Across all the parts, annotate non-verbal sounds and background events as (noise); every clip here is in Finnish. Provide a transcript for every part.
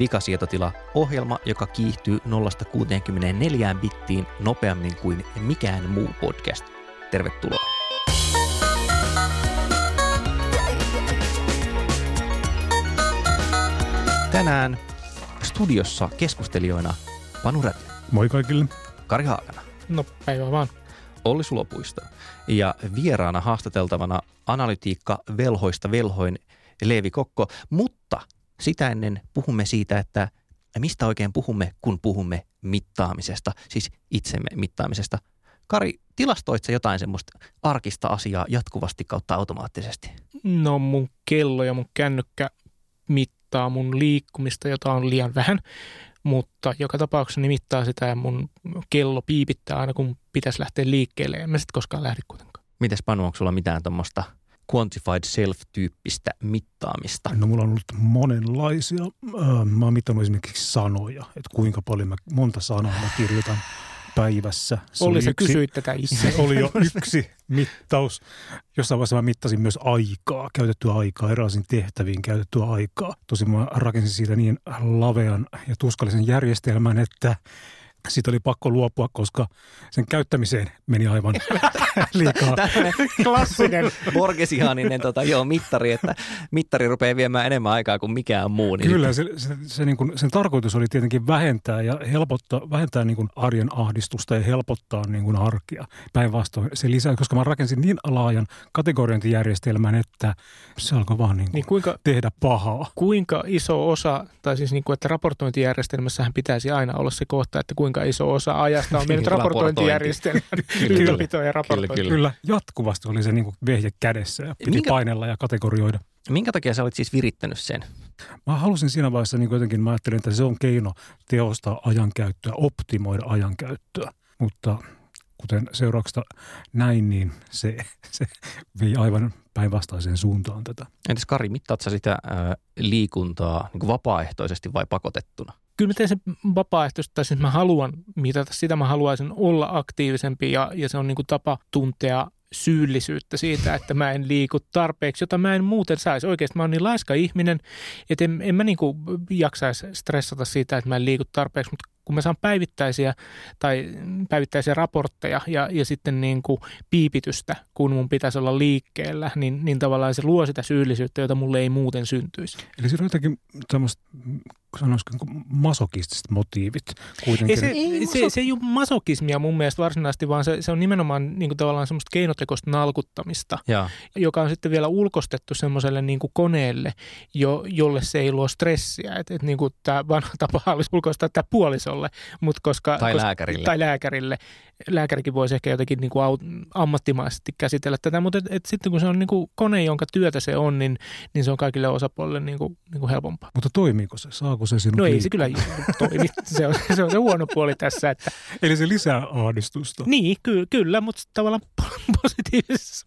Vikasietotila ohjelma, joka kiihtyy 0-64 bittiin nopeammin kuin mikään muu podcast. Tervetuloa. Tänään studiossa keskustelijoina Panu Räty, Moi kaikille. Kari Haakana, No päivä vaan. Olli Sulopuisto ja vieraana haastateltavana analytiikka velhoista velhoin Leevi Kokko, mutta sitä ennen puhumme siitä, että mistä oikein puhumme, kun puhumme mittaamisesta, siis itsemme mittaamisesta. Kari, tilastoit sä jotain semmoista arkista asiaa jatkuvasti kautta automaattisesti? No mun kello ja mun kännykkä mittaa mun liikkumista, jota on liian vähän, mutta joka tapauksessa ne mittaa sitä ja mun kello piipittää aina kun pitäisi lähteä liikkeelle. En mä sitten koskaan lähde kuitenkaan. Mites Panu, onko sulla mitään tuommoista quantified self-tyyppistä mittaamista? No mulla on ollut monenlaisia. Äh, Mä oon mitannut esimerkiksi sanoja, että kuinka paljon mä, monta sanaa mä kirjoitan päivässä. Se Olli, sä yksi- kysyit tätä itse. Se oli jo yksi mittaus. Jossain vaiheessa mä mittasin myös aikaa, käytettyä aikaa, erilaisiin tehtäviin käytettyä aikaa. Tosin mä rakensin siitä niin lavean ja tuskallisen järjestelmän, että siitä oli pakko luopua, koska sen käyttämiseen meni aivan (laughs) liikaa. Tällainen Klassinen. Borgesianinen tota, joo, mittari, että mittari rupeaa viemään enemmän aikaa kuin mikään muu. Niin Kyllä, se, se, se niin kuin, sen tarkoitus oli tietenkin vähentää ja helpottaa, vähentää niin kuin arjen ahdistusta ja helpottaa niin kuin arkea. Päinvastoin se lisää, koska mä rakensin niin laajan kategoriointijärjestelmän, että se alkoi vaan niin kuin Niin kuinka, tehdä pahaa. kuinka iso osa, tai siis niin kuin, että raportointijärjestelmässähän pitäisi aina olla se kohta, että kuinka iso osa ajasta on mennyt raportointijärjestelmän Kyllä, ylläpitoon ja raportointiin. Kyllä. Kyllä, jatkuvasti oli se niin kuin vehje kädessä ja piti Minkä- painella ja kategorioida. Minkä takia sä olit siis virittänyt sen? Mä halusin siinä vaiheessa niin jotenkin, mä ajattelin, että se on keino tehostaa ajankäyttöä, optimoida ajankäyttöä. Mutta kuten seurauksesta näin, niin se, se vei aivan päinvastaiseen suuntaan tätä. Entäs Kari, mittaat sä sitä ää, liikuntaa niin kuin vapaaehtoisesti vai pakotettuna? Kyllä mä teen sen vapaaehtoisesti, tai siis mä haluan mitata sitä, mä haluaisin olla aktiivisempi ja, ja se on niin kuin tapa tuntea syyllisyyttä siitä, että mä en liiku tarpeeksi, jota mä en muuten saisi. Oikeasti mä oon niin laiska ihminen, että en, en mä niin kuin jaksaisi stressata siitä, että mä en liiku tarpeeksi, mutta kun mä saan päivittäisiä tai päivittäisiä raportteja ja, ja sitten niin kuin piipitystä, kun mun pitäisi olla liikkeellä, niin, niin tavallaan se luo sitä syyllisyyttä, jota mulle ei muuten syntyisi. Eli siinä on jotenkin tämmöistä, sanoisiko niin masokistiset motiivit kuitenkin. Ei se, Ei se, se ei ole masokismia mun mielestä varsinaisesti, vaan se, se on nimenomaan niin kuin tavallaan semmoista keinotekoista nalkuttamista, Ja, joka on sitten vielä ulkostettu semmoiselle niin kuin koneelle, jo, jolle se ei luo stressiä. Että et niin kuin tämä vanha tapa olisi ulkoistaa tämä puolisolle, mutta koska... tai koska, lääkärille. Tai lääkärille. Lääkärikin voisi ehkä jotenkin niin kuin au- ammattimaisesti käsitellä tätä, mutta et, et sitten kun se on niin kuin kone, jonka työtä se on, niin, niin se on kaikille osapuolille niin kuin, niin kuin helpompaa. Mutta toimiiko se? Saako se sinut No ei se kyllä toimi. (laughs) Se on, se on se huono puoli tässä, että Eli se lisää ahdistusta. Niin, ky- kyllä, mutta tavallaan (laughs) positiivisessa.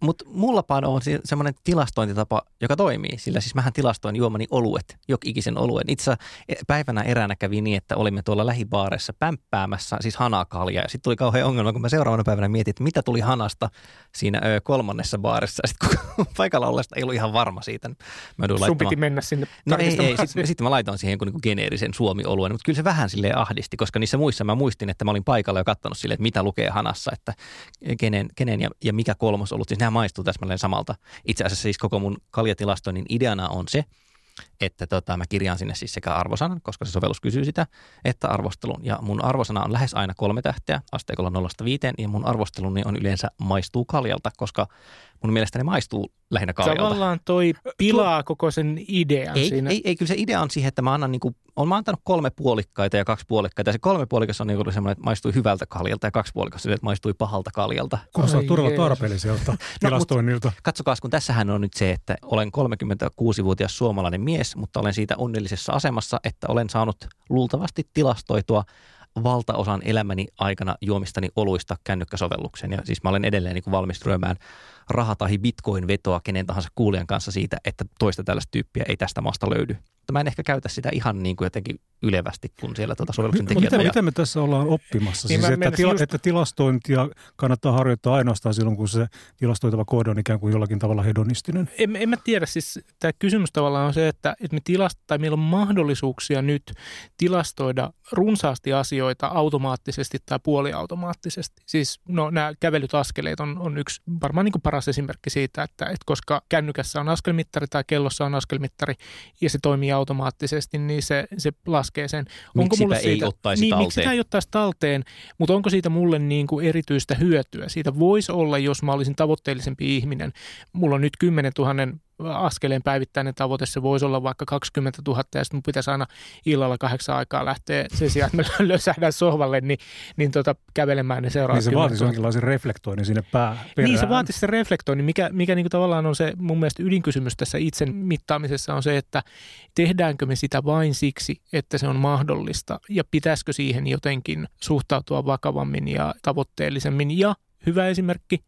Mutta mulla Pano on se- semmoinen tilastointitapa, joka toimii. Sillä siis mähän tilastoin juomani oluet, jokikisen oluen. Itse asiassa e- päivänä eräänä kävi niin, että olimme tuolla lähibaarissa pämppäämässä, siis hanakalja. Ja sitten tuli kauhean ongelma, kun mä seuraavana päivänä mietin, että mitä tuli hanasta siinä ö, kolmannessa baarissa. (laughs) Sitten kun paikalla ollesta ei ollut ihan varma siitä. niin Mä Sun laittamaan- piti mennä sinne No ei, ei. Sitten sit mä laitoin siihen jonkun niin geneerisen suomi-oluen, mutta kyllä se vähän sille ahdisti, koska niissä muissa mä muistin, että mä olin paikalla ja katsonut sille, että mitä lukee hanassa, että kenen, kenen ja, ja mikä kolmos ollut. Siis nämä maistuu täsmälleen samalta. Itse asiassa siis koko mun kaljatilastoinnin ideana on se, että tota, mä kirjaan sinne siis sekä arvosanan, koska se sovellus kysyy sitä, että arvostelun. Ja mun arvosana on lähes aina kolme tähteä asteikolla nollasta viiteen, ja mun arvosteluni on yleensä maistuu kaljalta, koska mun mielestä ne maistuu lähinnä kaljalta. Tavallaan toi pilaa koko sen idean Ei, siinä. ei, ei, kyllä se idea on siihen, että mä annan niinku, on mä antanut kolme puolikkaita ja kaksi puolikkaita. Ja se kolme puolikas on niinku semmoinen, että maistui hyvältä kaljalta ja kaksi puolikas on, että maistui pahalta kaljalta. Kuulostaa Jeesus. tarpeelliselta No, tilastoinnilta. Katsokaa, kun tässähän on nyt se, että olen 36-vuotias suomalainen mies, mutta olen siitä onnellisessa asemassa, että olen saanut luultavasti tilastoitua valtaosan elämäni aikana juomistani oluista kännykkäsovellukseen. Ja siis mä olen edelleen niin kuin valmis ryömään raha- tai bitcoin-vetoa kenen tahansa kuulijan kanssa siitä, että toista tällaista tyyppiä ei tästä maasta löydy. Mutta mä en ehkä käytä sitä ihan niin kuin jotenkin ylevästi, kun siellä tuota sovelluksen tekijät mitä, ajaa. mitä me tässä ollaan oppimassa? Niin Siis, että, tila, just- että tilastointia kannattaa harjoittaa ainoastaan silloin, kun se tilastoitava koodi on ikään kuin jollakin tavalla hedonistinen. En, en mä tiedä, siis tämä kysymys tavallaan on se, että, että me tilast, tai meillä on mahdollisuuksia nyt tilastoida runsaasti asioita automaattisesti tai puoliautomaattisesti. Siis no nämä kävelyt askeleet on, on yksi varmaan niin kuin paras esimerkki siitä, että, että koska kännykässä on askelmittari tai kellossa on askelmittari ja se toimii automaattisesti, niin se, se laskee sen. Miksipä ei ottaisi niin, talteen? Miksi sitä ei ottaisi talteen, mutta onko siitä mulle niin kuin erityistä hyötyä? Siitä voisi olla, jos mä olisin tavoitteellisempi ihminen. Mulla on nyt 10 000 askeleen päivittäinen tavoite, se voisi olla vaikka 20 000 ja sitten mun pitäisi aina illalla kahdeksan aikaa lähteä sen sijaan, että mä (laughs) lösähdän sohvalle, niin, niin tota, kävelemään ne seuraavat Niin se 10 vaatisi 000. jonkinlaisen reflektoinnin sinne pää perään. Niin se vaatisi se reflektoinnin, mikä, mikä niin tavallaan on se mun mielestä ydinkysymys tässä itsen mittaamisessa on se, että tehdäänkö me sitä vain siksi, että se on mahdollista ja pitäisikö siihen jotenkin suhtautua vakavammin ja tavoitteellisemmin. Ja hyvä esimerkki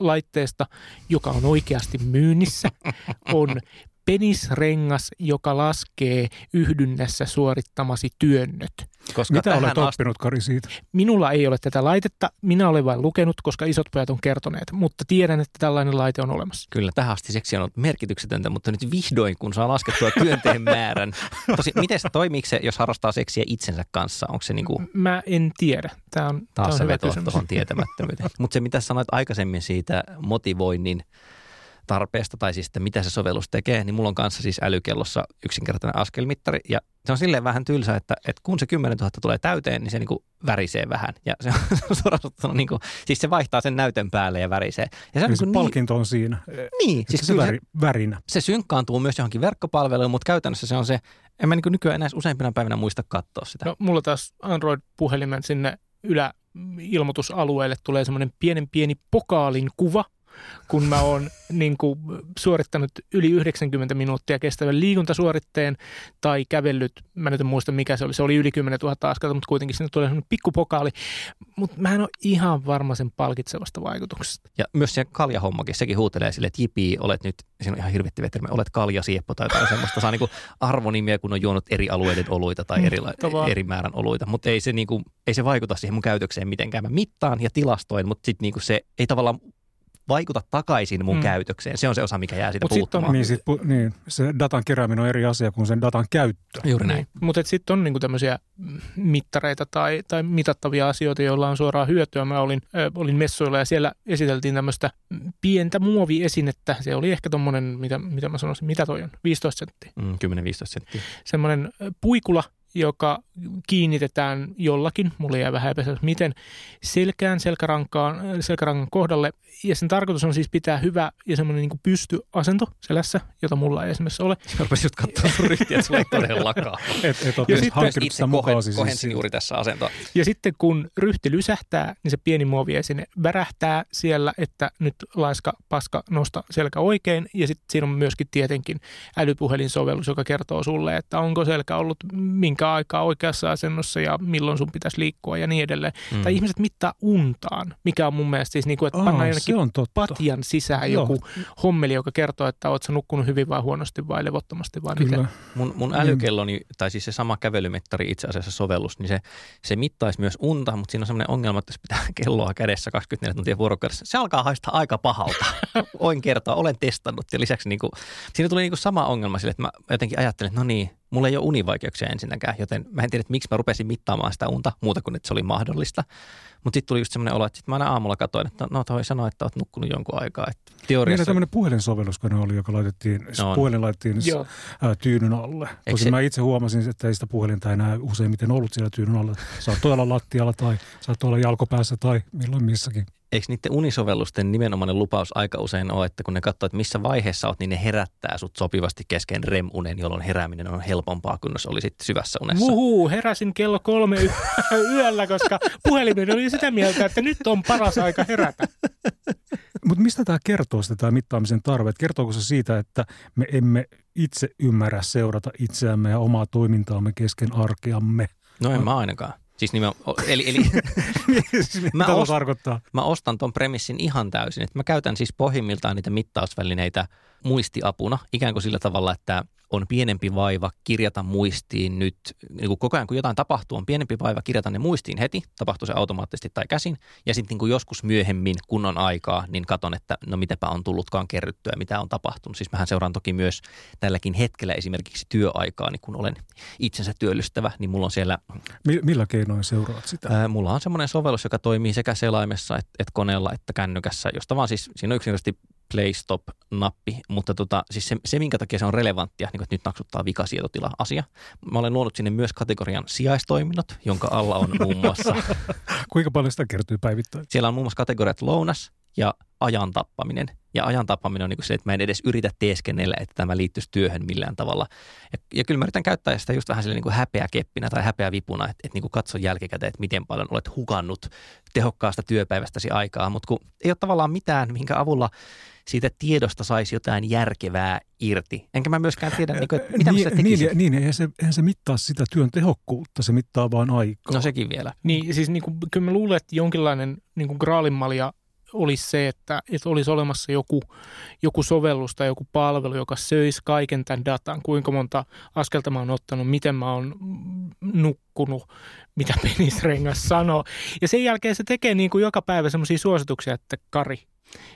laitteesta, joka on oikeasti myynnissä, (laughs) on penisrengas, joka laskee yhdynnässä suorittamasi työnnöt. Koska Mitä olet asti- oppinut, Kari, siitä? Minulla ei ole tätä laitetta, minä olen vain lukenut, koska isot pojat on kertoneet, mutta tiedän, että tällainen laite on olemassa. Kyllä, tähän asti seksi on ollut merkityksetöntä, mutta nyt vihdoin, kun saa laskettua työnteen määrän. Tosi, miten se toimiiko se, jos harrastaa seksiä itsensä kanssa? Onko se niinku Mä en tiedä. Tämä on, taas on se hyvä veto kysymys. tuohon tietämättömyyteen? Mutta se, mitä sanoit aikaisemmin siitä motivoinnin tarpeesta tai siis, että mitä se sovellus tekee, niin mulla on kanssa siis älykellossa yksinkertainen askelmittari ja se on silleen vähän tylsä, että, että kun se 10 000 tulee täyteen, niin se niinku värisee vähän. Ja se on (laughs) suoraan sanottuna niinku, siis se vaihtaa sen näytön päälle ja värisee. Ja se on Eli se niinku niin, palkinto on siinä. niin, Siis siis se väri, värinä. se synkkaantuu myös johonkin verkkopalveluun, mutta käytännössä se on se, en mä niin nykyään enää useimpina päivinä muista katsoa sitä. No, mulla taas Android-puhelimen sinne yläilmoitusalueelle tulee semmoinen pienen pieni pokaalin kuva, kun mä oon niin kuin, suorittanut yli 90 minuuttia kestävän liikuntasuoritteen tai kävellyt, mä nyt en muista mikä se oli, se oli yli 10 000 askelta, mutta kuitenkin sinne tulee semmoinen pikkupokaali, mutta mä en ole ihan varma sen palkitsevasta vaikutuksesta. Ja myös se kaljahommakin, sekin huutelee sille, että jipi, olet nyt, siinä on ihan hirvittäviä termejä, olet kaljasieppo tai jotain semmoista. Saa niinku arvonimiä, kun on juonut eri alueiden oluita tai eri, Mahtavaa. eri määrän oluita. Mutta ei se, niinku, ei se vaikuta siihen mun käytökseen mitenkään. Mä mittaan ja tilastoin, mutta sitten niinku se ei tavallaan vaikuta takaisin mun Mm. käytökseen. Se on se osa, mikä jää siitä Mut sit on- puuttumaan. Niin, sit, pu- niin, se datan kerääminen on eri asia kuin sen datan käyttö. Juuri näin. Niin. Mutta sitten on niinku tämmöisiä mittareita tai, tai mitattavia asioita, joilla on suoraa hyötyä. Mä olin, äh, olin messuilla ja siellä esiteltiin tämmöistä pientä muoviesinettä. Se oli ehkä tommonen, mitä, mitä mä sanoisin, mitä toi on, 15 senttiä. Mm, 10-15 senttiä. Semmoinen puikula, joka kiinnitetään jollakin, mulla jää vähän epäselväksi, miten selkään, selkärankaan, selkärangan kohdalle. Ja sen tarkoitus on siis pitää hyvä ja semmoinen niin pystyasento selässä, jota mulla ei esimerkiksi ole. Mä rupesin just katsoa sun ryhtiä, että sulla ei todellakaan. (laughs) Et, et Ja edes sitten Itse kohen. Siis, kohensin juuri tässä asentoa. Ja sitten kun ryhti lysähtää, niin se pieni muoviesine värähtää siellä, että nyt laiska, paska, nosta selkä oikein. Ja sitten siinä on myöskin tietenkin älypuhelinsovellus, joka kertoo sulle, että onko selkä ollut minkä aikaa oikeassa asennossa ja milloin sun pitäisi liikkua ja niin edelleen. Mm. Tai ihmiset mittaa untaan, mikä on mun mielestä siis niin kuin, että Aa, pannaan se jonnekin on totta. patjan sisään Joo. joku hommeli, joka kertoo, että oot sä nukkunut hyvin vai huonosti vai levottomasti vai miten. Kyllä. Mun, mun Mm. älykelloni, tai siis se sama kävelymittari itse asiassa sovellus, niin se, se mittaisi myös unta, mutta siinä on sellainen ongelma, että jos pitää (laughs) kelloa kädessä 24 tuntia vuorokaudessa, se alkaa haistaa aika pahalta. (laughs) Voin kertoa, olen testannut ja lisäksi niin kuin, siinä tuli niin kuin sama ongelma sille, että mä jotenkin ajattelin, että no niin, mulla ei ole univaikeuksia ensinnäkään, joten mä en tiedä, että miksi mä rupesin mittaamaan sitä unta muuta kuin, että se oli mahdollista. Mutta sitten tuli just semmoinen olo, että sit mä aina aamulla katsoin, että no toi sanoi, että oot nukkunut jonkun aikaa. Että teoriassa... Niin tämmöinen puhelinsovellus, kun oli, joka laitettiin, no, puhelin laitettiin ää, tyynyn alle. Tosin se- mä itse huomasin, että ei sitä puhelinta enää useimmiten ollut siellä tyynyn alla. Saattoi olla lattialla tai saattoi olla jalkopäässä tai milloin missäkin. Eikö niiden unisovellusten nimenomainen lupaus aika usein ole, että kun ne katsoo, että missä vaiheessa oot, niin ne herättää sut sopivasti kesken REM-unen, jolloin herääminen on helpompaa kuin jos olisit syvässä unessa. Vuhuu, heräsin kello kolme y- (laughs) yöllä, koska puhelimeni oli sitä mieltä, että nyt on paras aika herätä. (laughs) Mutta mistä tämä kertoo sitä tämä mittaamisen tarve? Et kertooko se siitä, että me emme itse ymmärrä seurata itseämme ja omaa toimintaamme kesken arkeamme? No en mä ainakaan. Siis nimen, eli, eli (laughs) Siis Mitä Mä tuo os- tarkoittaa? mä ostan ton premissin ihan täysin. Että mä käytän siis pohjimmiltaan niitä mittausvälineitä muistiapuna, ikään kuin sillä tavalla, että on pienempi vaiva kirjata muistiin nyt, niin kuin koko ajan kun jotain tapahtuu, on pienempi vaiva kirjata ne muistiin heti, tapahtuu se automaattisesti tai käsin, ja sitten niin kuin joskus myöhemmin, kun on aikaa, niin katon, että no mitäpä on tullutkaan kerryttyä, mitä on tapahtunut. Siis mähän seuraan toki myös tälläkin hetkellä esimerkiksi työaikaa, niin kun olen itsensä työllistävä, niin mulla on siellä Mi- millä keinoin seuraat sitä? Ää, mulla on semmoinen sovellus, joka toimii sekä selaimessa että et koneella että kännykässä, josta vaan siis, siinä on yksinkertaisesti play stop-nappi, mutta tota, siis se, se, minkä takia se on relevanttia, niin kuin, että nyt naksuttaa vikasietotila-asia. Mä olen luonut sinne myös kategorian sijaistoiminnot, jonka alla on muun muassa, (laughs) Kuinka paljon sitä kertyy päivittäin? siellä on muun muassa kategoriat lounas ja ajan tappaminen. Ja ajan tappaminen on niin kuin se, että mä en edes yritä teeskennellä, että tämä liittyisi työhön millään tavalla. Ja, ja kyllä mä yritän käyttää sitä just vähän sille niin kuin häpeäkeppinä tai häpeävipuna, että, että niin kuin katso jälkikäteen, että miten paljon olet hukannut tehokkaasta työpäivästäsi aikaa. Mutta kun ei ole tavallaan mitään, minkä avulla siitä tiedosta saisi jotain järkevää irti. Enkä mä myöskään tiedä, niin kuin, että mitä niin, tekisin. niin, niin, eihän se, eihän se mittaa sitä työn tehokkuutta, se mittaa vaan aikaa. No sekin vielä. Niin siis niin kuin, kyllä mä luulen, että jonkinlainen niin kuin graalinmalja olisi se, että, että olisi olemassa joku, joku sovellus tai joku palvelu, joka söisi kaiken tämän datan, kuinka monta askelta mä oon ottanut, miten mä oon nukkunut, mitä penisrengas sanoo. Ja sen jälkeen se tekee niin kuin joka päivä semmoisia suosituksia, että Kari,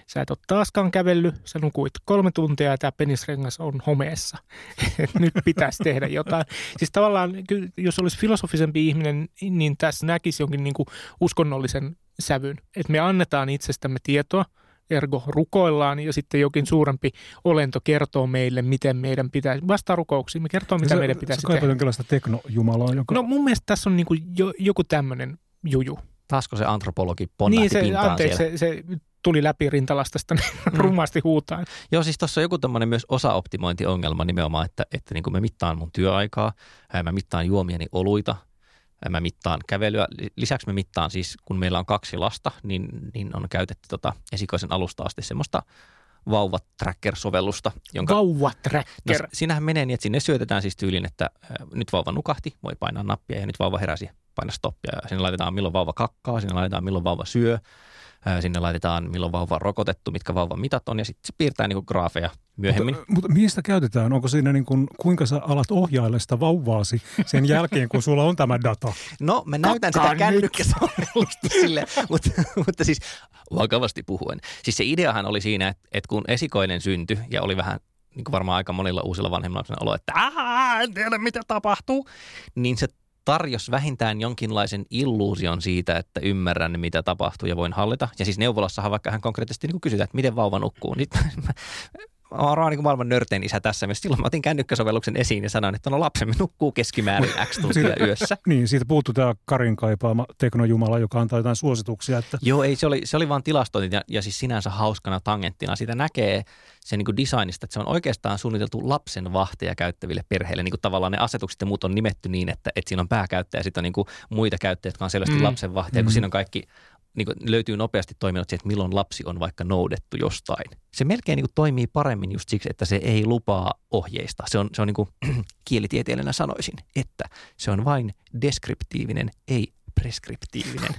sä et ole taaskaan kävellyt, sä nukuit kolme tuntia ja tämä penisrengas on homeessa. (laughs) Nyt pitäisi tehdä jotain. Siis tavallaan, jos olisi filosofisempi ihminen, niin tässä näkisi jonkin niin kuin uskonnollisen sävyn. Että me annetaan itsestämme tietoa, ergo rukoillaan ja sitten jokin suurempi olento kertoo meille, miten meidän pitäisi, vastaa rukouksiin, me kertoo, mitä sä, meidän pitäisi sä kaipaat tehdä. jonkinlaista teknojumalaa, joka... No mun mielestä tässä on niin kuin jo, joku tämmöinen juju. Taasko se antropologi ponnahti Niin se, pintaan anteeksi, siellä? se, se tuli läpi rintalastasta niin rumasti huutaan. Joo, siis tuossa on joku tämmöinen myös osaoptimointiongelma nimenomaan, että, että niin kuin mä mittaan mun työaikaa, mä mittaan juomieni oluita, mä mittaan kävelyä. Lisäksi mä mittaan siis, kun meillä on kaksi lasta, niin, niin on käytetty tota esikoisen alusta asti semmoista vauva-tracker-sovellusta, jonka No, Vauva-tracker. siinähän menee niin, että sinne syötetään siis tyylin, että ää, nyt vauva nukahti, voi painaa nappia ja nyt vauva heräsi, paina stoppia. Ja sinne laitetaan milloin vauva kakkaa, sinne laitetaan milloin vauva syö, sinne laitetaan milloin vauva on rokotettu, mitkä vauvan mitat on ja sitten se piirtää niinku graafeja myöhemmin. Mutta, mutta mihin sitä käytetään? Onko siinä niin kuin, kuinka sä alat ohjailla sitä vauvaasi sen (laughs) jälkeen, kun sulla on tämä data? No, mä näytän Kakkaa sitä kännykkäsovellusta sille, (laughs) mutta, mutta siis vakavasti puhuen. Siis se ideahan oli siinä, että, että kun esikoinen syntyi ja oli vähän niin kuin varmaan aika monilla uusilla vanhemmilla on olo, että Ahaa, en tiedä mitä tapahtuu, niin se tarjosi vähintään jonkinlaisen illuusion siitä, että ymmärrän, mitä tapahtuu ja voin hallita. Ja siis neuvolassahan vaikka hän konkreettisesti niin kysytään, että miten vauva nukkuu. (laughs) Nyt mä, oon niin maailman nörtein isä tässä. Myös silloin mä otin kännykkäsovelluksen esiin ja sanoin, että no lapsemme nukkuu keskimäärin X (laughs) tuntia yössä. (laughs) Niin, siitä puuttuu tämä Karin kaipaama teknojumala, joka antaa jotain suosituksia, että Joo, ei, se oli, se oli vaan tilastointi ja, ja siis sinänsä hauskana tangenttina. Siitä näkee sen niin kuin designista, että se on oikeastaan suunniteltu lapsen vahteja käyttäville perheille. Niin kuin tavallaan ne asetukset ja muut on nimetty niin, että, että siinä on pääkäyttäjä ja sitten on niin kuin muita käyttäjiä, jotka on selvästi Mm. lapsen vahteja, kun Mm. siinä on kaikki niin kuin löytyy nopeasti toiminnot siihen, että milloin lapsi on vaikka noudettu jostain. Se melkein niin kuin toimii paremmin just siksi, että se ei lupaa ohjeista. Se on, se on (clears throat) niin kuin kielitieteilijänä sanoisin, että se on vain deskriptiivinen, ei preskriptiivinen.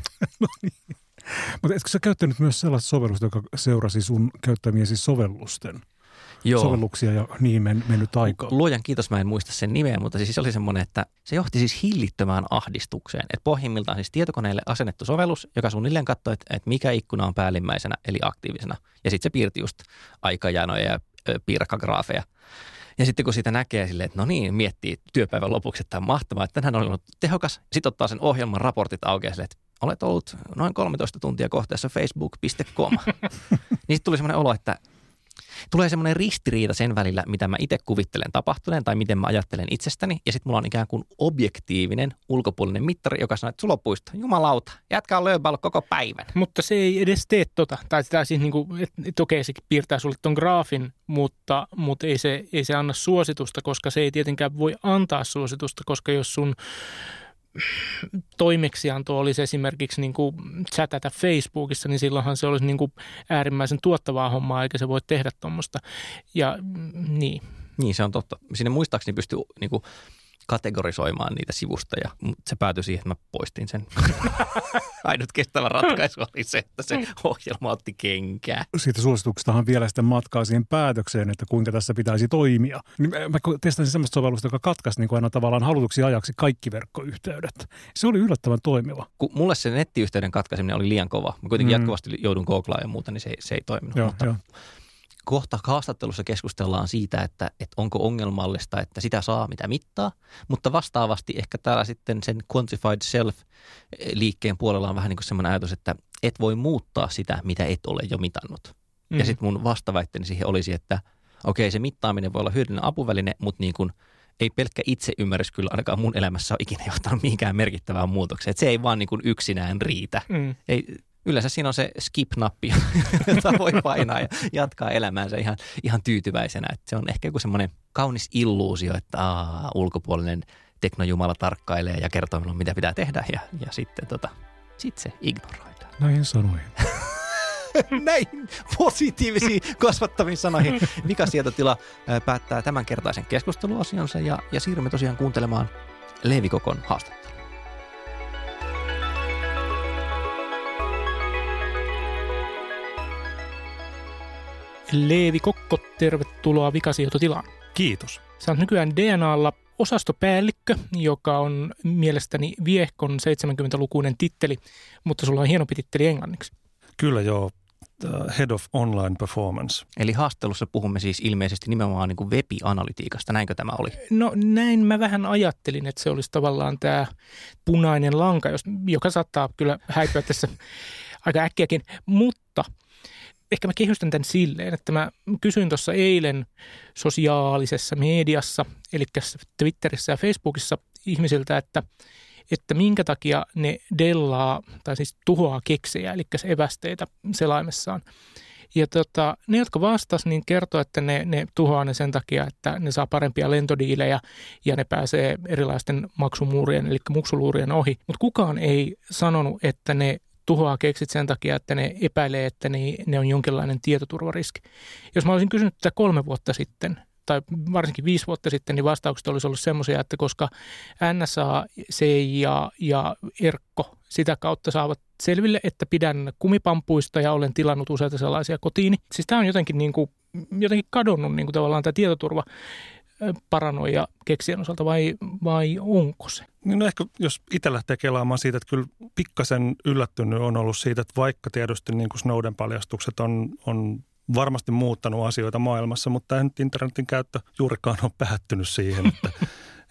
(laughs) Mutta etkö sä käyttänyt myös sellaista sovellusta, joka seurasi sun käyttämiesi sovellusten Joo. sovelluksia ja niihin men, mennyt aikaa? Luojan kiitos, mä en muista sen nimeä, mutta siis se oli semmoinen, että se johti siis hillittömään ahdistukseen. Että pohjimmiltaan siis tietokoneelle asennettu sovellus, joka suunnilleen katsoi, että, että mikä ikkuna on päällimmäisenä, eli aktiivisena. Ja sitten se piirti just aikajanoja ja ö, piirakkagraafeja. Ja sitten kun sitä näkee silleen, että no niin, miettii työpäivän lopuksi, että tämä on mahtavaa, että tänään on ollut tehokas. Sitten ottaa sen ohjelman raportit aukeaa silleen, että olet ollut noin 13 tuntia kohteessa facebook.com. (laughs) niin sitten tuli semmoinen olo, että tulee semmoinen ristiriita sen välillä, mitä mä itse kuvittelen tapahtuneen tai miten mä ajattelen itsestäni. Ja sitten mulla on ikään kuin objektiivinen ulkopuolinen mittari, joka sanoo, että puisto. Jumalauta, jätkä on koko päivän. Mutta se ei edes tee tota. Tai sitä siis niin kuin, että et, okei, se piirtää sulle ton graafin, mutta, mutta ei, se, ei se anna suositusta, koska se ei tietenkään voi antaa suositusta, koska jos sun toimeksianto olisi esimerkiksi niin kuin chatata Facebookissa, niin silloinhan se olisi niin kuin äärimmäisen tuottavaa hommaa, eikä se voi tehdä tuommoista. Ja mm, niin. Niin, se on totta. Sinne muistaakseni pystyy niin kuin kategorisoimaan niitä sivusta ja se päätyi siihen, että mä poistin sen. (laughs) Ainut kestävä ratkaisu oli se, että se ohjelma otti kenkää. Siitä suosituksestahan vielä sitten matkaa siihen päätökseen, että kuinka tässä pitäisi toimia. Niin mä testasin semmoista sovellusta, joka katkaisi niin kuin aina tavallaan halutuksi ajaksi kaikki verkkoyhteydet. Se oli yllättävän toimiva. Kun mulle se nettiyhteyden katkaiseminen oli liian kova. Mä kuitenkin mm. jatkuvasti joudun googlaamaan ja muuta, niin se, se ei toiminut. Joo, mutta joo kohta haastattelussa keskustellaan siitä, että, että onko ongelmallista, että sitä saa mitä mittaa, mutta vastaavasti ehkä täällä sitten sen quantified self-liikkeen puolella on vähän niin kuin semmoinen ajatus, että et voi muuttaa sitä, mitä et ole jo mitannut. Mm. Ja sitten mun vastaväitteeni siihen olisi, että okei, se mittaaminen voi olla hyödyllinen apuväline, mutta niin kuin ei pelkkä itse ymmärrys kyllä ainakaan mun elämässä ole ikinä johtanut mihinkään merkittävään muutokseen. Että se ei vaan niin kuin yksinään riitä. Mm. Ei, yleensä siinä on se skip-nappi, (laughs) jota voi painaa ja jatkaa elämäänsä ihan, ihan tyytyväisenä. Että se on ehkä joku semmoinen kaunis illuusio, että aa, ulkopuolinen teknojumala tarkkailee ja kertoo minulle, mitä pitää tehdä ja, ja sitten tota, sit se ignoroidaan. Näin sanoin. (laughs) Näin positiivisiin kasvattaviin sanoihin Vikasietotila päättää tämänkertaisen keskusteluasionsa ja, ja siirrymme tosiaan kuuntelemaan Leevikokon haastattelua. Leevi Kokko, tervetuloa vikasijoitotilaan. Kiitos. Sä oot nykyään DNAlla osastopäällikkö, joka on mielestäni viehkon 70-lukuinen titteli, mutta sulla on hienompi titteli englanniksi. Kyllä joo, Head of Online Performance. Eli haastattelussa puhumme siis ilmeisesti nimenomaan niin kuin web-analytiikasta, näinkö tämä oli? No näin mä vähän ajattelin, että se olisi tavallaan tämä punainen lanka, joka saattaa kyllä häipyä tässä (laughs) aika äkkiäkin, mutta – ehkä mä kehystän tämän silleen, että mä kysyin tuossa eilen sosiaalisessa mediassa, eli Twitterissä ja Facebookissa ihmisiltä, että, että minkä takia ne dellaa tai siis tuhoaa keksejä, eli evästeitä selaimessaan. Ja tota, ne, jotka vastas, niin kertoo, että ne, ne tuhoaa ne sen takia, että ne saa parempia lentodiilejä ja ne pääsee erilaisten maksumuurien, eli muksuluurien ohi. Mutta kukaan ei sanonut, että ne tuhoaa keksit sen takia, että ne epäilee, että ne, ne on jonkinlainen tietoturvariski. Jos mä olisin kysynyt tätä kolme vuotta sitten, tai varsinkin viisi vuotta sitten, niin vastaukset olisi ollut semmoisia, että koska NSA, CIA ja ERKKO sitä kautta saavat selville, että pidän kumipampuista ja olen tilannut useita sellaisia kotiini. Siis tämä on jotenkin, niin kuin, jotenkin kadonnut niin kuin tavallaan tämä tietoturva paranoja keksien osalta vai, vai onko se? No ehkä jos itse lähtee kelaamaan siitä, että kyllä pikkasen yllättynyt on ollut siitä, että vaikka tietysti niin kuin Snowden paljastukset on, on varmasti muuttanut asioita maailmassa, mutta ei nyt internetin käyttö juurikaan ole päättynyt siihen, (laughs) että,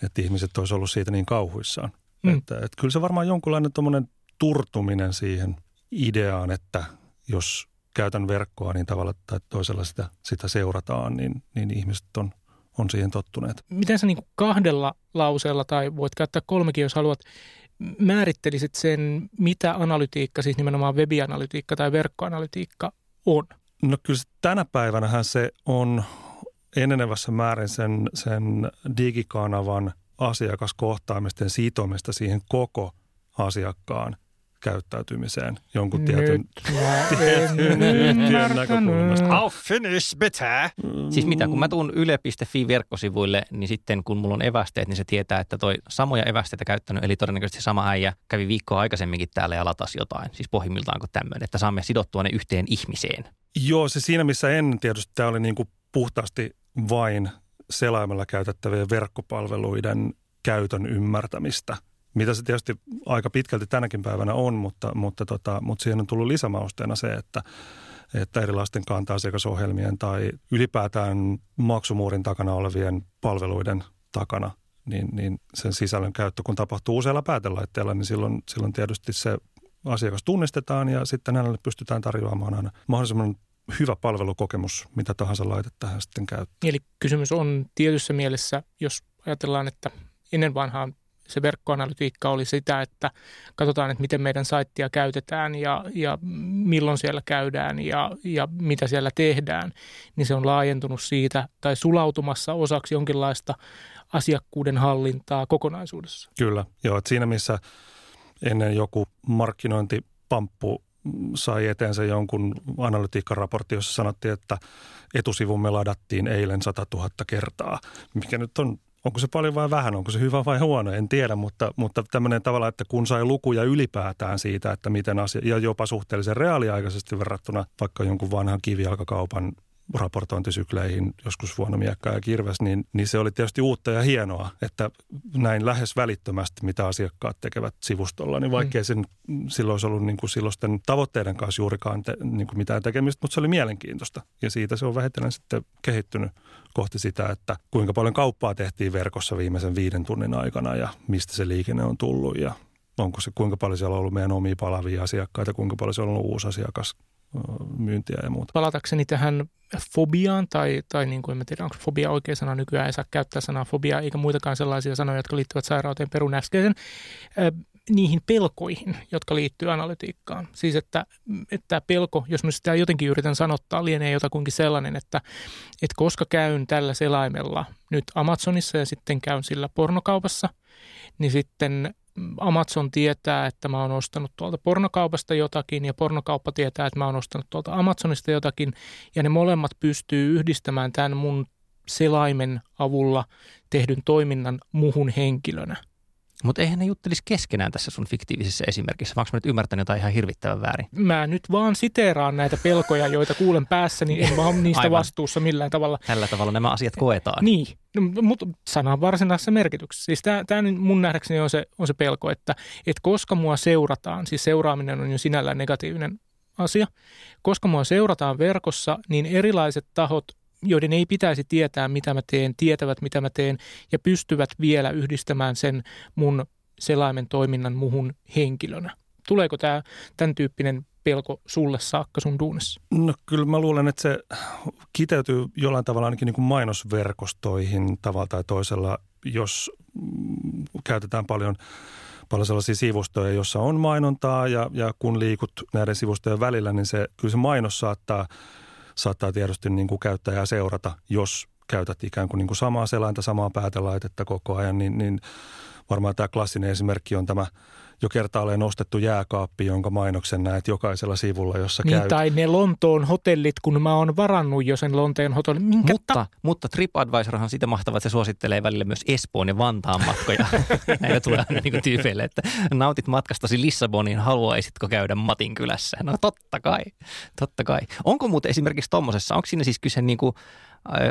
että ihmiset olisi ollut siitä niin kauhuissaan. Mm. Että, että kyllä se varmaan jonkunlainen turtuminen siihen ideaan, että jos käytän verkkoa niin tavalla tai toisella sitä, sitä seurataan, niin, niin ihmiset on – on siihen tottuneet. Miten sä niin kuin kahdella lauseella tai voit käyttää kolmekin, jos haluat, määrittelisit sen, mitä analytiikka, siis nimenomaan webianalytiikka tai verkkoanalytiikka on? No kyllä tänä päivänä se on enenevässä määrin sen, sen digikanavan asiakaskohtaamisten sitomista siihen koko asiakkaan käyttäytymiseen jonkun tietyn, (laughs) tietyn näkökulmasta. I'll finish better. Mm. Siis mitä, kun mä tuun yle.fi verkkosivuille, niin sitten kun mulla on evästeet, niin se tietää, että toi samoja evästeitä käyttänyt, eli todennäköisesti sama äijä kävi viikkoa aikaisemminkin täällä ja latasi jotain. Siis pohjimmiltaan tämmöinen, että saamme sidottua ne yhteen ihmiseen. Joo, se siinä missä ennen tietysti tämä oli niin kuin puhtaasti vain selaimella käytettävien verkkopalveluiden käytön ymmärtämistä – mitä se tietysti aika pitkälti tänäkin päivänä on, mutta, mutta, tota, mutta siihen on tullut lisämausteena se, että, että erilaisten kanta-asiakasohjelmien tai ylipäätään maksumuurin takana olevien palveluiden takana, niin, niin sen sisällön käyttö, kun tapahtuu useilla päätelaitteilla, niin silloin, silloin tietysti se asiakas tunnistetaan ja sitten hänelle pystytään tarjoamaan aina mahdollisimman hyvä palvelukokemus, mitä tahansa laitetta hän sitten käyttää. Eli kysymys on tietyssä mielessä, jos ajatellaan, että ennen vanhaan se verkkoanalytiikka oli sitä, että katsotaan, että miten meidän saittia käytetään ja, ja milloin siellä käydään ja, ja mitä siellä tehdään, niin se on laajentunut siitä tai sulautumassa osaksi jonkinlaista asiakkuuden hallintaa kokonaisuudessa. Kyllä, joo, että siinä missä ennen joku markkinointipamppu sai eteensä jonkun analytiikkaraportti, jossa sanottiin, että etusivumme ladattiin eilen 100 000 kertaa, mikä nyt on Onko se paljon vai vähän, onko se hyvä vai huono, en tiedä, mutta, mutta tämmöinen tavalla, että kun sai lukuja ylipäätään siitä, että miten asia, ja jopa suhteellisen reaaliaikaisesti verrattuna vaikka jonkun vanhan kivijalkakaupan raportointisykleihin joskus vuonna Miekka ja Kirves, niin, niin se oli tietysti uutta ja hienoa, että näin lähes välittömästi, mitä asiakkaat tekevät sivustolla, niin vaikkei mm. sen silloin olisi ollut niin kuin silloisten tavoitteiden kanssa juurikaan te, niin kuin mitään tekemistä, mutta se oli mielenkiintoista. Ja siitä se on vähitellen sitten kehittynyt kohti sitä, että kuinka paljon kauppaa tehtiin verkossa viimeisen viiden tunnin aikana ja mistä se liikenne on tullut ja onko se, kuinka paljon siellä on ollut meidän omia palavia asiakkaita, kuinka paljon se on ollut uusi asiakas myyntiä ja muuta. Palatakseni tähän fobiaan, tai, tai niin kuin en tiedä, onko fobia oikea sana nykyään, ei saa käyttää sanaa fobia, eikä muitakaan sellaisia sanoja, jotka liittyvät sairauteen perun äskeisen, niihin pelkoihin, jotka liittyy analytiikkaan. Siis että, että pelko, jos mä sitä jotenkin yritän sanottaa, lienee jotakuinkin sellainen, että, että koska käyn tällä selaimella nyt Amazonissa ja sitten käyn sillä pornokaupassa, niin sitten Amazon tietää, että mä oon ostanut tuolta pornokaupasta jotakin ja pornokauppa tietää, että mä oon ostanut tuolta Amazonista jotakin. Ja ne molemmat pystyy yhdistämään tämän mun selaimen avulla tehdyn toiminnan muhun henkilönä – mutta eihän ne juttelisi keskenään tässä sun fiktiivisessä esimerkissä, vaikka mä nyt ymmärtänyt jotain ihan hirvittävän väärin. Mä nyt vaan siteeraan näitä pelkoja, joita kuulen päässä, niin en (laughs) vaan niistä Aivan. vastuussa millään tavalla. Tällä tavalla nämä asiat koetaan. Niin, no, mutta sanan varsinaisessa merkityksessä. Siis tämä mun nähdäkseni on se, on se pelko, että, että koska mua seurataan, siis seuraaminen on jo sinällään negatiivinen asia, koska mua seurataan verkossa, niin erilaiset tahot joiden ei pitäisi tietää, mitä mä teen, tietävät, mitä mä teen ja pystyvät vielä yhdistämään sen mun selaimen toiminnan muhun henkilönä. Tuleeko tämä tämän tyyppinen pelko sulle saakka sun duunissa? No kyllä mä luulen, että se kiteytyy jollain tavalla ainakin niin kuin mainosverkostoihin tavalla tai toisella, jos käytetään paljon paljon sellaisia sivustoja, joissa on mainontaa ja, ja kun liikut näiden sivustojen välillä, niin se, kyllä se mainos saattaa saattaa tietysti niin kuin käyttäjää seurata, jos käytät ikään kuin, niin kuin samaa selainta, samaa päätelaitetta koko ajan, niin, niin varmaan tämä klassinen esimerkki on tämä jo kertaalleen ostettu jääkaappi, jonka mainoksen näet jokaisella sivulla, jossa niin, käyt. Tai ne Lontoon hotellit, kun mä oon varannut jo sen Lonteen hotellin. Minkä mutta, ta- mutta TripAdvisorhan siitä mahtavaa, että se suosittelee välillä myös Espoon ja Vantaan matkoja. (laughs) Näitä tulee aina niin tyypeille, että nautit matkastasi Lissaboniin, haluaisitko käydä Matin kylässä? No totta kai, totta kai. Onko muuten esimerkiksi tuommoisessa, onko siinä siis kyse niin kuin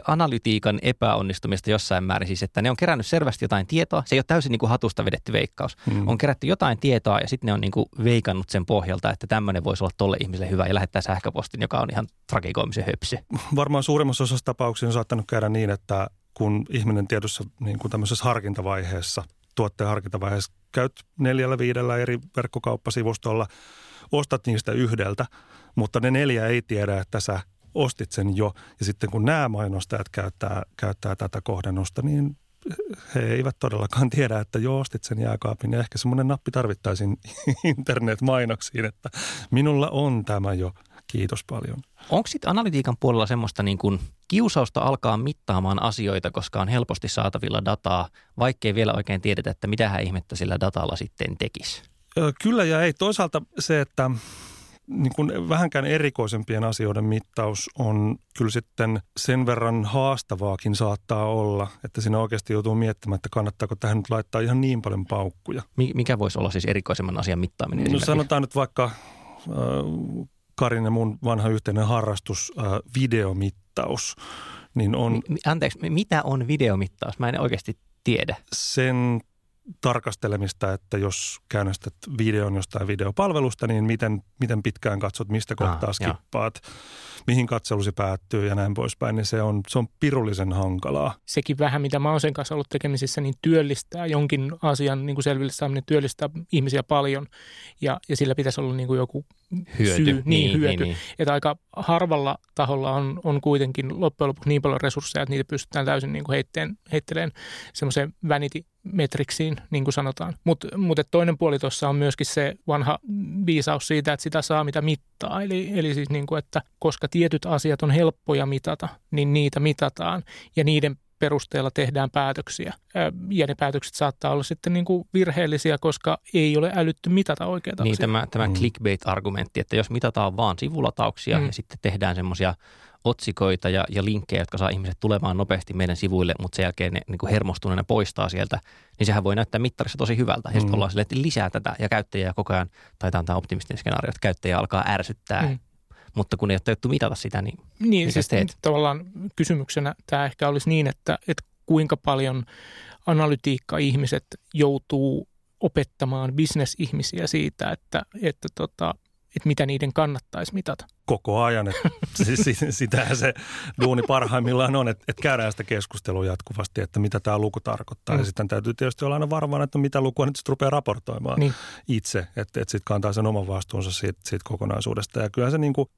analytiikan epäonnistumista jossain määrin. Siis, että ne on kerännyt selvästi jotain tietoa. Se ei ole täysin niin kuin hatusta vedetty veikkaus. Hmm. On kerätty jotain tietoa ja sitten ne on niin kuin veikannut sen pohjalta, että tämmöinen voisi olla tolle ihmiselle hyvä ja lähettää sähköpostin, joka on ihan tragikoimisen höpsy. Varmaan suurimmassa osassa tapauksia on saattanut käydä niin, että kun ihminen tiedossa niin kuin tämmöisessä harkintavaiheessa, tuotteen harkintavaiheessa, käyt neljällä viidellä eri verkkokauppasivustolla, ostat niistä yhdeltä, mutta ne neljä ei tiedä, että sä ostit sen jo. Ja sitten kun nämä mainostajat käyttää, käyttää tätä kohdennusta, niin he eivät todellakaan tiedä, että jo ostit sen jääkaapin ja ehkä semmoinen nappi tarvittaisiin (laughs) internet-mainoksiin, että minulla on tämä jo. Kiitos paljon. Onko sitten analytiikan puolella semmoista niin kuin kiusausta alkaa mittaamaan asioita, koska on helposti saatavilla dataa, vaikkei vielä oikein tiedetä, että mitä ihmettä sillä datalla sitten tekisi? Kyllä ja ei. Toisaalta se, että niin kuin vähänkään erikoisempien asioiden mittaus on kyllä sitten sen verran haastavaakin saattaa olla, että siinä oikeasti joutuu miettimään, että kannattaako tähän nyt laittaa ihan niin paljon paukkuja. Mikä voisi olla siis erikoisemman asian mittaaminen? No sanotaan nyt vaikka äh, Karin ja mun vanha yhteinen harrastus, äh, videomittaus. Niin on, anteeksi, mitä on videomittaus? Mä en oikeasti tiedä. Sen tarkastelemista, että jos käynnistät videon jostain videopalvelusta, niin miten, miten pitkään katsot, mistä kohtaa ah, skippaat, jo. mihin katselusi päättyy ja näin poispäin, niin se on, se on pirullisen hankalaa. Sekin vähän, mitä mä oon sen kanssa ollut tekemisissä, niin työllistää jonkin asian niin kuin selville saaminen, työllistää ihmisiä paljon ja, ja sillä pitäisi olla niin kuin joku hyöty. syy, niin, niin hyöty. Niin, niin. Että aika harvalla taholla on, on kuitenkin loppujen lopuksi niin paljon resursseja, että niitä pystytään täysin niin kuin heitteen, heitteleen semmoiseen vanity metriksiin, niin kuin sanotaan. Mutta mut toinen puoli tuossa on myöskin se vanha viisaus siitä, että sitä saa mitä mittaa. Eli, eli siis niin kuin, että koska tietyt asiat on helppoja mitata, niin niitä mitataan ja niiden perusteella tehdään päätöksiä. Ja ne päätökset saattaa olla sitten niin kuin virheellisiä, koska ei ole älytty mitata oikeita Niin asioita. tämä, tämä mm. clickbait-argumentti, että jos mitataan vaan sivulatauksia mm. ja sitten tehdään semmoisia otsikoita ja, ja linkkejä, jotka saa ihmiset tulemaan nopeasti meidän sivuille, mutta sen jälkeen ne niin kuin hermostuneena poistaa sieltä, niin sehän voi näyttää mittarissa tosi hyvältä. Ja sitten mm. ollaan silleen, että lisää tätä ja käyttäjää koko ajan, taitaa tämä optimistinen skenaario, että käyttäjä alkaa ärsyttää. Mm. Mutta kun ei ole tehty mitata sitä, niin Niin, siis teet? tavallaan kysymyksenä tämä ehkä olisi niin, että, että kuinka paljon analytiikka-ihmiset joutuu opettamaan bisnesihmisiä siitä, että, että tota, että mitä niiden kannattaisi mitata. Koko ajan. Että, (laughs) siis, sitähän se duuni parhaimmillaan on, että, käydään sitä keskustelua jatkuvasti, että mitä tämä luku tarkoittaa. Mm. Ja sitten täytyy tietysti olla aina varovainen, että mitä lukua nyt sitten rupeaa raportoimaan niin. itse, että, että sitten kantaa sen oman vastuunsa siitä, siitä kokonaisuudesta. Ja kyllä se niin kuin,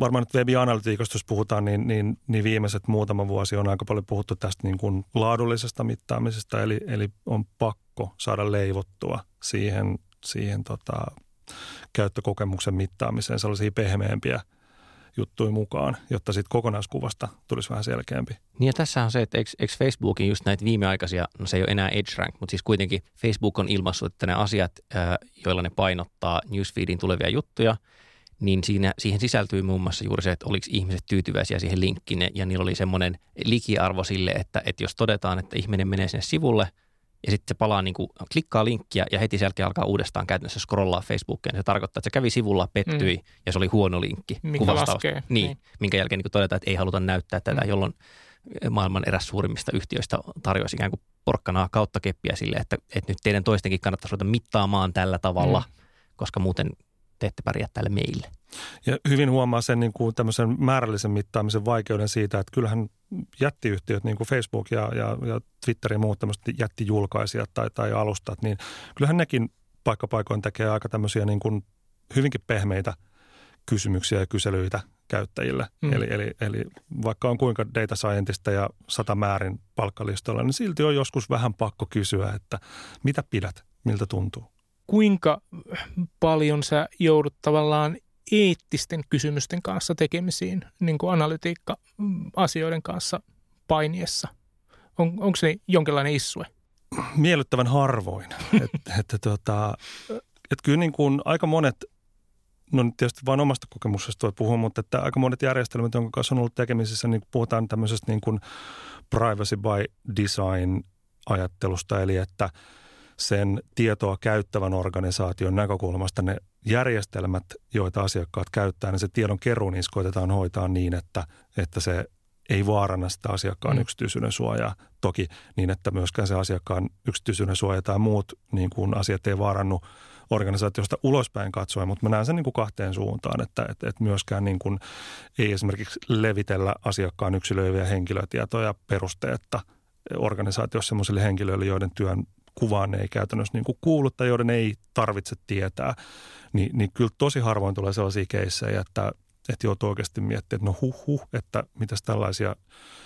varmaan nyt webianalytiikasta, jos puhutaan, niin, niin, niin viimeiset muutama vuosi on aika paljon puhuttu tästä niin kuin laadullisesta mittaamisesta, eli, eli on pakko saada leivottua siihen, siihen tota, käyttökokemuksen mittaamiseen sellaisia pehmeämpiä juttuja mukaan, jotta siitä kokonaiskuvasta tulisi vähän selkeämpi. Niin ja tässä on se, että eikö, eikö Facebookin just näitä viimeaikaisia, no se ei ole enää rank, mutta siis kuitenkin Facebook on ilmaissut, että ne asiat, joilla ne painottaa newsfeedin tulevia juttuja, niin siinä, siihen sisältyy muun muassa juuri se, että oliko ihmiset tyytyväisiä siihen linkkiin ja niillä oli semmoinen likiarvo sille, että, että jos todetaan, että ihminen menee sinne sivulle – ja sitten se palaa, niin kuin, klikkaa linkkiä ja heti sen jälkeen alkaa uudestaan käytännössä scrollaa Facebookiin. Se tarkoittaa, että se kävi sivulla, pettyi mm. ja se oli huono linkki. Minkä kuvastaus. laskee. Niin, niin, minkä jälkeen niin todetaan, että ei haluta näyttää tätä, mm. jolloin maailman eräs suurimmista yhtiöistä tarjosi ikään kuin porkkanaa kautta keppiä sille, että, että nyt teidän toistenkin kannattaisi ruveta mittaamaan tällä tavalla, mm. koska muuten te ette pärjää tälle meille. Ja hyvin huomaa sen niin kuin tämmöisen määrällisen mittaamisen vaikeuden siitä, että kyllähän jättiyhtiöt, niin kuin Facebook ja, ja, ja Twitter ja muut tämmöiset jättijulkaisijat tai, tai alustat, niin kyllähän nekin paikkapaikoin tekee aika tämmöisiä niin kuin hyvinkin pehmeitä kysymyksiä ja kyselyitä käyttäjille. Mm. Eli, eli, eli vaikka on kuinka data scientista ja sata määrin palkkalistolla, niin silti on joskus vähän pakko kysyä, että mitä pidät, miltä tuntuu. Kuinka paljon sä joudut tavallaan eettisten kysymysten kanssa tekemisiin, niin kuin analytiikka-asioiden kanssa painiessa? On, onko se jonkinlainen issue? Miellyttävän harvoin. (laughs) että että tota, et kyllä niin kuin aika monet, no nyt tietysti vain omasta kokemuksesta voi puhua, mutta että aika monet järjestelmät, jonka kanssa on ollut tekemisissä, niin puhutaan tämmöisestä niin kuin privacy by design ajattelusta, eli että – sen tietoa käyttävän organisaation näkökulmasta ne järjestelmät, joita asiakkaat käyttää, niin se tiedon keruu niissä koitetaan hoitaa niin, että, että se ei vaaranna sitä asiakkaan mm. yksityisyyden suojaa. Toki niin, että myöskään se asiakkaan yksityisyyden suoja tai muut niin kuin asiat ei vaarannu organisaatiosta ulospäin katsoen, mutta mä näen sen niin kuin kahteen suuntaan, että, että, että myöskään niin kuin ei esimerkiksi levitellä asiakkaan yksilöiviä henkilötietoja perusteetta organisaatiossa sellaisille henkilöille, joiden työn kuvaan ei käytännössä niin kuin kuulu tai joiden ei tarvitse tietää, niin, niin kyllä tosi harvoin tulee sellaisia keissejä, että, että joutuu oikeasti miettimään, että no huh huh, että mitäs tällaisia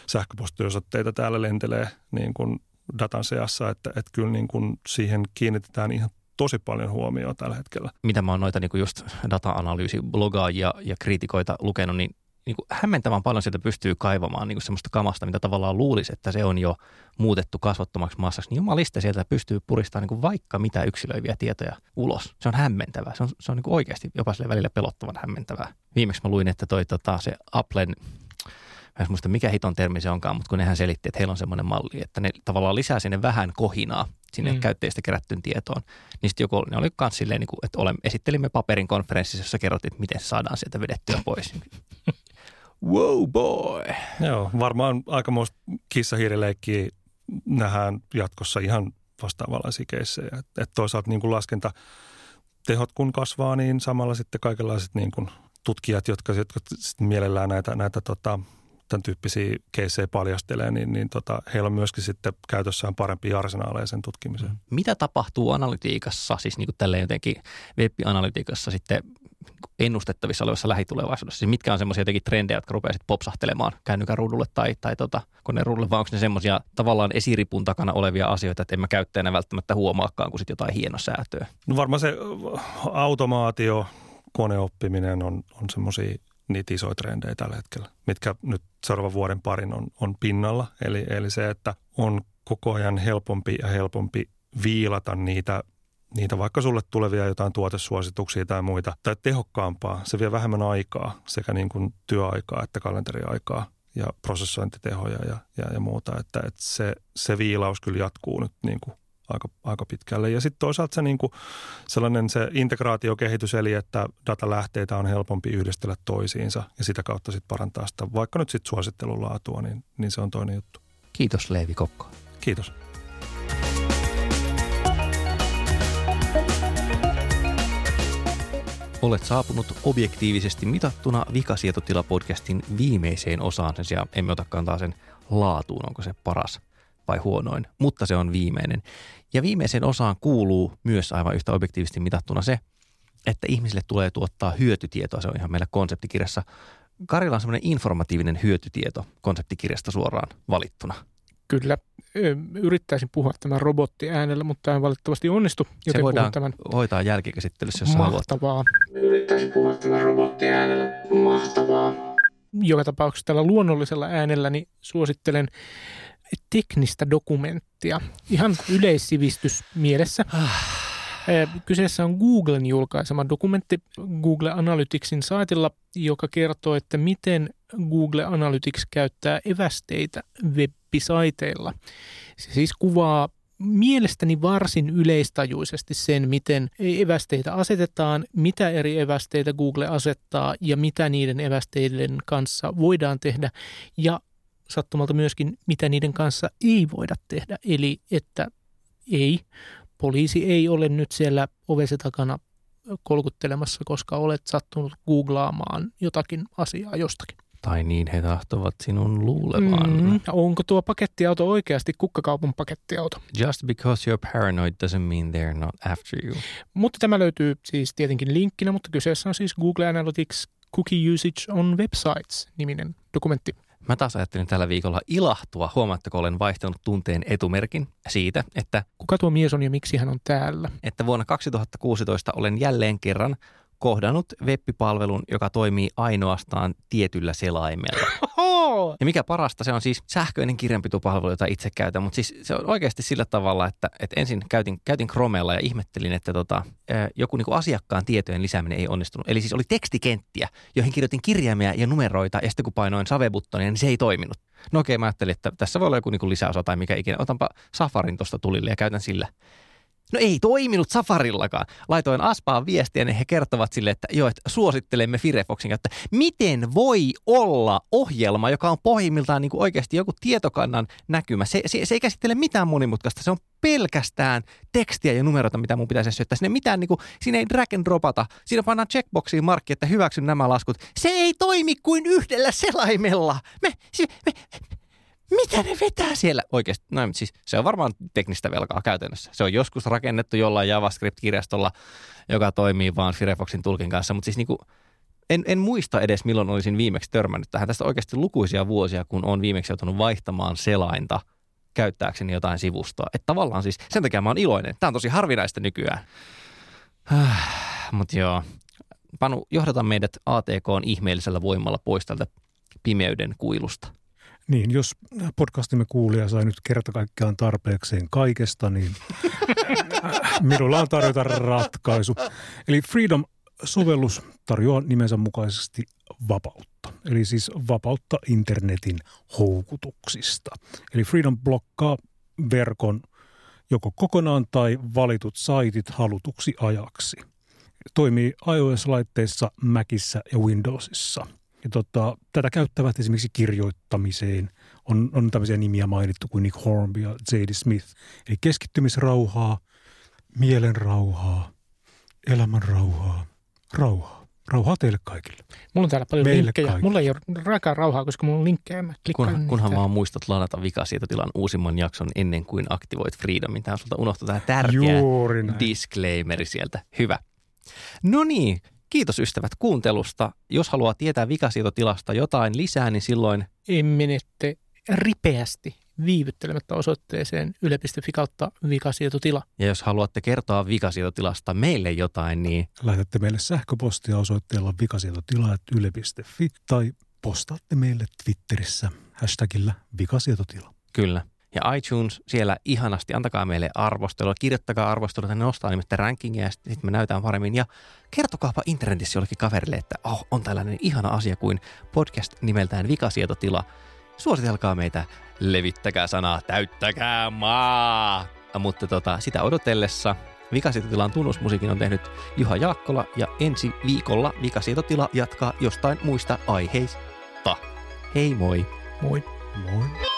sähköpostiosoitteita täällä lentelee niin kuin datan seassa, että, että kyllä niin kuin siihen kiinnitetään ihan tosi paljon huomioon tällä hetkellä. Mitä mä oon noita niin kuin just data-analyysi-blogaajia ja kriitikoita lukenut, niin niin kuin hämmentävän paljon sieltä pystyy kaivamaan niin kuin semmoista kamasta, mitä tavallaan luulisi, että se on jo muutettu kasvottomaksi massaksi. Niin jumalista sieltä pystyy puristamaan niin kuin vaikka mitä yksilöiviä tietoja ulos. Se on hämmentävää. Se on, se on niin kuin oikeasti jopa sille välillä pelottavan hämmentävää. Viimeksi mä luin, että toi tota, se Applen Mä en muista mikä hiton termi se onkaan, mutta kun nehän selitti, että heillä on semmoinen malli, että ne tavallaan lisää sinne vähän kohinaa sinne mm. käyttäjistä kerättyyn tietoon. Niin sitten joku, ne oli myös silleen, niin kuin, että olemme, esittelimme paperin konferenssissa, jossa kerrottiin, että miten saadaan sieltä vedettyä pois. Wow boy. Joo, varmaan aikamoista kissahiirileikkiä nähdään jatkossa ihan vastaavanlaisia keissejä. Et, et toisaalta niin kuin laskenta tehot kun kasvaa, niin samalla sitten kaikenlaiset niin kuin tutkijat, jotka, jotka sitten mielellään näitä, näitä tota, tämän tyyppisiä keissejä paljastelee, niin, niin tota, heillä on myöskin sitten käytössään parempia arsenaaleja sen tutkimiseen. Mitä tapahtuu analytiikassa, siis niin kuin tälleen jotenkin web-analytiikassa sitten ennustettavissa olevassa lähitulevaisuudessa? Siis mitkä on semmoisia jotenkin trendejä, jotka rupeaa sitten popsahtelemaan kännykän ruudulle tai, tai tota, ruudulle, vai onko ne semmoisia tavallaan esiripun takana olevia asioita, että en mä käyttäjänä välttämättä huomaakaan, kun sitten jotain hienosäätöä? No varmaan se automaatio, koneoppiminen on, on semmoisia niitä isoja trendejä tällä hetkellä, mitkä nyt seuraavan vuoden parin on, on pinnalla. Eli, eli se, että on koko ajan helpompi ja helpompi viilata niitä, niitä vaikka sulle tulevia jotain tuotesuosituksia tai muita, tai tehokkaampaa. Se vie vähemmän aikaa, sekä niin kuin työaikaa että kalenteriaikaa ja prosessointitehoja ja, ja, ja muuta. Että, että se, se viilaus kyllä jatkuu nyt niin kuin aika, aika pitkälle. Ja sitten toisaalta se niin kuin sellainen se integraatiokehitys, eli että datalähteitä on helpompi yhdistellä toisiinsa ja sitä kautta sitten parantaa sitä, vaikka nyt sitten suosittelulaatua, niin, niin se on toinen juttu. Kiitos Leevi Kokko. Kiitos. Olet saapunut objektiivisesti mitattuna Vikasietotila-podcastin viimeiseen osaan, sen sijaan emme ota kantaa sen laatuun, onko se paras vai huonoin, mutta se on viimeinen. Ja viimeisen osaan kuuluu myös aivan yhtä objektiivisesti mitattuna se, että ihmisille tulee tuottaa hyötytietoa. Se on ihan meillä konseptikirjassa. Karilla on semmoinen informatiivinen hyötytieto konseptikirjasta suoraan valittuna. Kyllä. Yrittäisin puhua tämän robotti äänellä, mutta tämä ei valitettavasti onnistu. Joten Se voidaan tämän hoitaa jälkikäsittelyssä, jos Mahtavaa. Haluat. Yrittäisin puhua tämän robotti äänellä. Mahtavaa. Joka tapauksessa tällä luonnollisella äänellä niin suosittelen teknistä dokumenttia, ihan yleissivistys mielessä. Kyseessä on Googlen julkaisema dokumentti Google Analyticsin saitilla, joka kertoo, että miten Google Analytics käyttää evästeitä web-saiteilla. Se siis kuvaa mielestäni varsin yleistajuisesti sen, miten evästeitä asetetaan, mitä eri evästeitä Google asettaa ja mitä niiden evästeiden kanssa voidaan tehdä ja sattumalta myöskin, mitä niiden kanssa ei voida tehdä. Eli että ei, poliisi ei ole nyt siellä ovesi takana kolkuttelemassa, koska olet sattunut googlaamaan jotakin asiaa jostakin. Tai niin he tahtovat sinun luulevan. Mm, onko tuo pakettiauto oikeasti kukkakaupun pakettiauto? Just because you're paranoid doesn't mean they're not after you. Mutta tämä löytyy siis tietenkin linkkinä, mutta kyseessä on siis Google Analytics Cookie Usage on Websites niminen dokumentti. Mä taas ajattelin tällä viikolla ilahtua. Huomaatteko, olen vaihtanut tunteen etumerkin siitä, että... Kuka tuo mies on ja miksi hän on täällä? Että vuonna 2016 olen jälleen kerran kohdannut web-palvelun, joka toimii ainoastaan tietyllä selaimella. Ja mikä parasta, se on siis sähköinen kirjanpitopalvelu, jota itse käytän, mutta siis se on oikeasti sillä tavalla, että, että ensin käytin, käytin Chromella ja ihmettelin, että tota, joku niin kuin asiakkaan tietojen lisääminen ei onnistunut. Eli siis oli tekstikenttiä, joihin kirjoitin kirjaimia ja numeroita ja sitten kun painoin savebuttonia, niin se ei toiminut. No okei, mä ajattelin, että tässä voi olla joku niin kuin lisäosa tai mikä ikinä. Otanpa Safarin tuosta tulille ja käytän sillä. No ei toiminut Safarillakaan. Laitoin Aspaan viestiä ja he kertovat sille, että joo, että suosittelemme Firefoxin että miten voi olla ohjelma, joka on pohjimmiltaan niin kuin oikeasti joku tietokannan näkymä. Se, se, se ei käsittele mitään monimutkaista, se on pelkästään tekstiä ja numeroita, mitä mun pitäisi syöttää. Sinne mitään, niin kuin, siinä ei drag and dropata. Siinä pannaan checkboxiin markki, että hyväksyn nämä laskut. Se ei toimi kuin yhdellä selaimella. Me, me, mitä ne vetää siellä? Oikeasti, no siis se on varmaan teknistä velkaa käytännössä. Se on joskus rakennettu jollain JavaScript-kirjastolla, joka toimii vaan Firefoxin tulkin kanssa, mutta siis niinku, en, en muista edes milloin olisin viimeksi törmännyt tähän. Tästä oikeasti lukuisia vuosia, kun on viimeksi joutunut vaihtamaan selainta käyttääkseni jotain sivustoa. Että tavallaan siis, sen takia mä oon iloinen. Tämä on tosi harvinaista nykyään. (sighs) Mutta joo, Panu, johdata meidät ATK ihmeellisellä voimalla pois tältä pimeyden kuilusta. Niin, jos podcastimme kuulija sai nyt kerta kaikkiaan tarpeekseen kaikesta, niin (laughs) minulla on tarjota ratkaisu. Eli Freedom-sovellus tarjoaa nimensä mukaisesti vapautta. Eli siis vapautta internetin houkutuksista. Eli Freedom blokkaa verkon joko kokonaan tai valitut saitit halutuksi ajaksi. Toimii iOS-laitteissa, Macissa ja Windowsissa – Ja tota, tätä käyttävät esimerkiksi kirjoittamiseen. On, on tämmöisiä nimiä mainittu kuin Nick Hornby ja J.D. Smith. Eli keskittymisrauhaa, mielenrauhaa, elämänrauhaa, rauhaa. Rauhaa teille kaikille. Mulla on täällä paljon Meille linkkejä. kaikille. Mulla ei ole raikaa rauhaa, koska mulla on linkkejä. Mä klikkaan Kunhan, niitä. kunhan vaan muistat ladata vikasietotilan uusimman jakson ennen kuin aktivoit Freedomin. Tämä sulta unohtui tämä tärkeä disclaimeri sieltä. Hyvä. No niin, kiitos ystävät kuuntelusta. Jos haluaa tietää vikasietotilasta jotain lisää, niin silloin menette ripeästi viivyttelemättä osoitteeseen yle.fi kautta vikasietotila. Ja jos haluatte kertoa vikasietotilasta meille jotain, niin Lähetätte meille sähköpostia osoitteella vikasietotila.yle.fi tai postaatte meille Twitterissä hashtagillä vikasietotila. kyllä. Ja iTunes siellä ihanasti, antakaa meille arvostelua, kirjoittakaa arvostelua, ne nostaa nimittäin rankingia ja sitten sit me näytään paremmin. Ja kertokaapa internetissä jollekin kaverille, että oh, on tällainen ihana asia kuin podcast nimeltään Vikasietotila. Suositelkaa meitä, levittäkää sanaa, täyttäkää maa. Mutta tota, sitä odotellessa Vikasietotilan tunnusmusiikin on tehnyt Juha Jaakkola ja ensi viikolla Vikasietotila jatkaa jostain muista aiheista. Hei moi! Moi. Moi!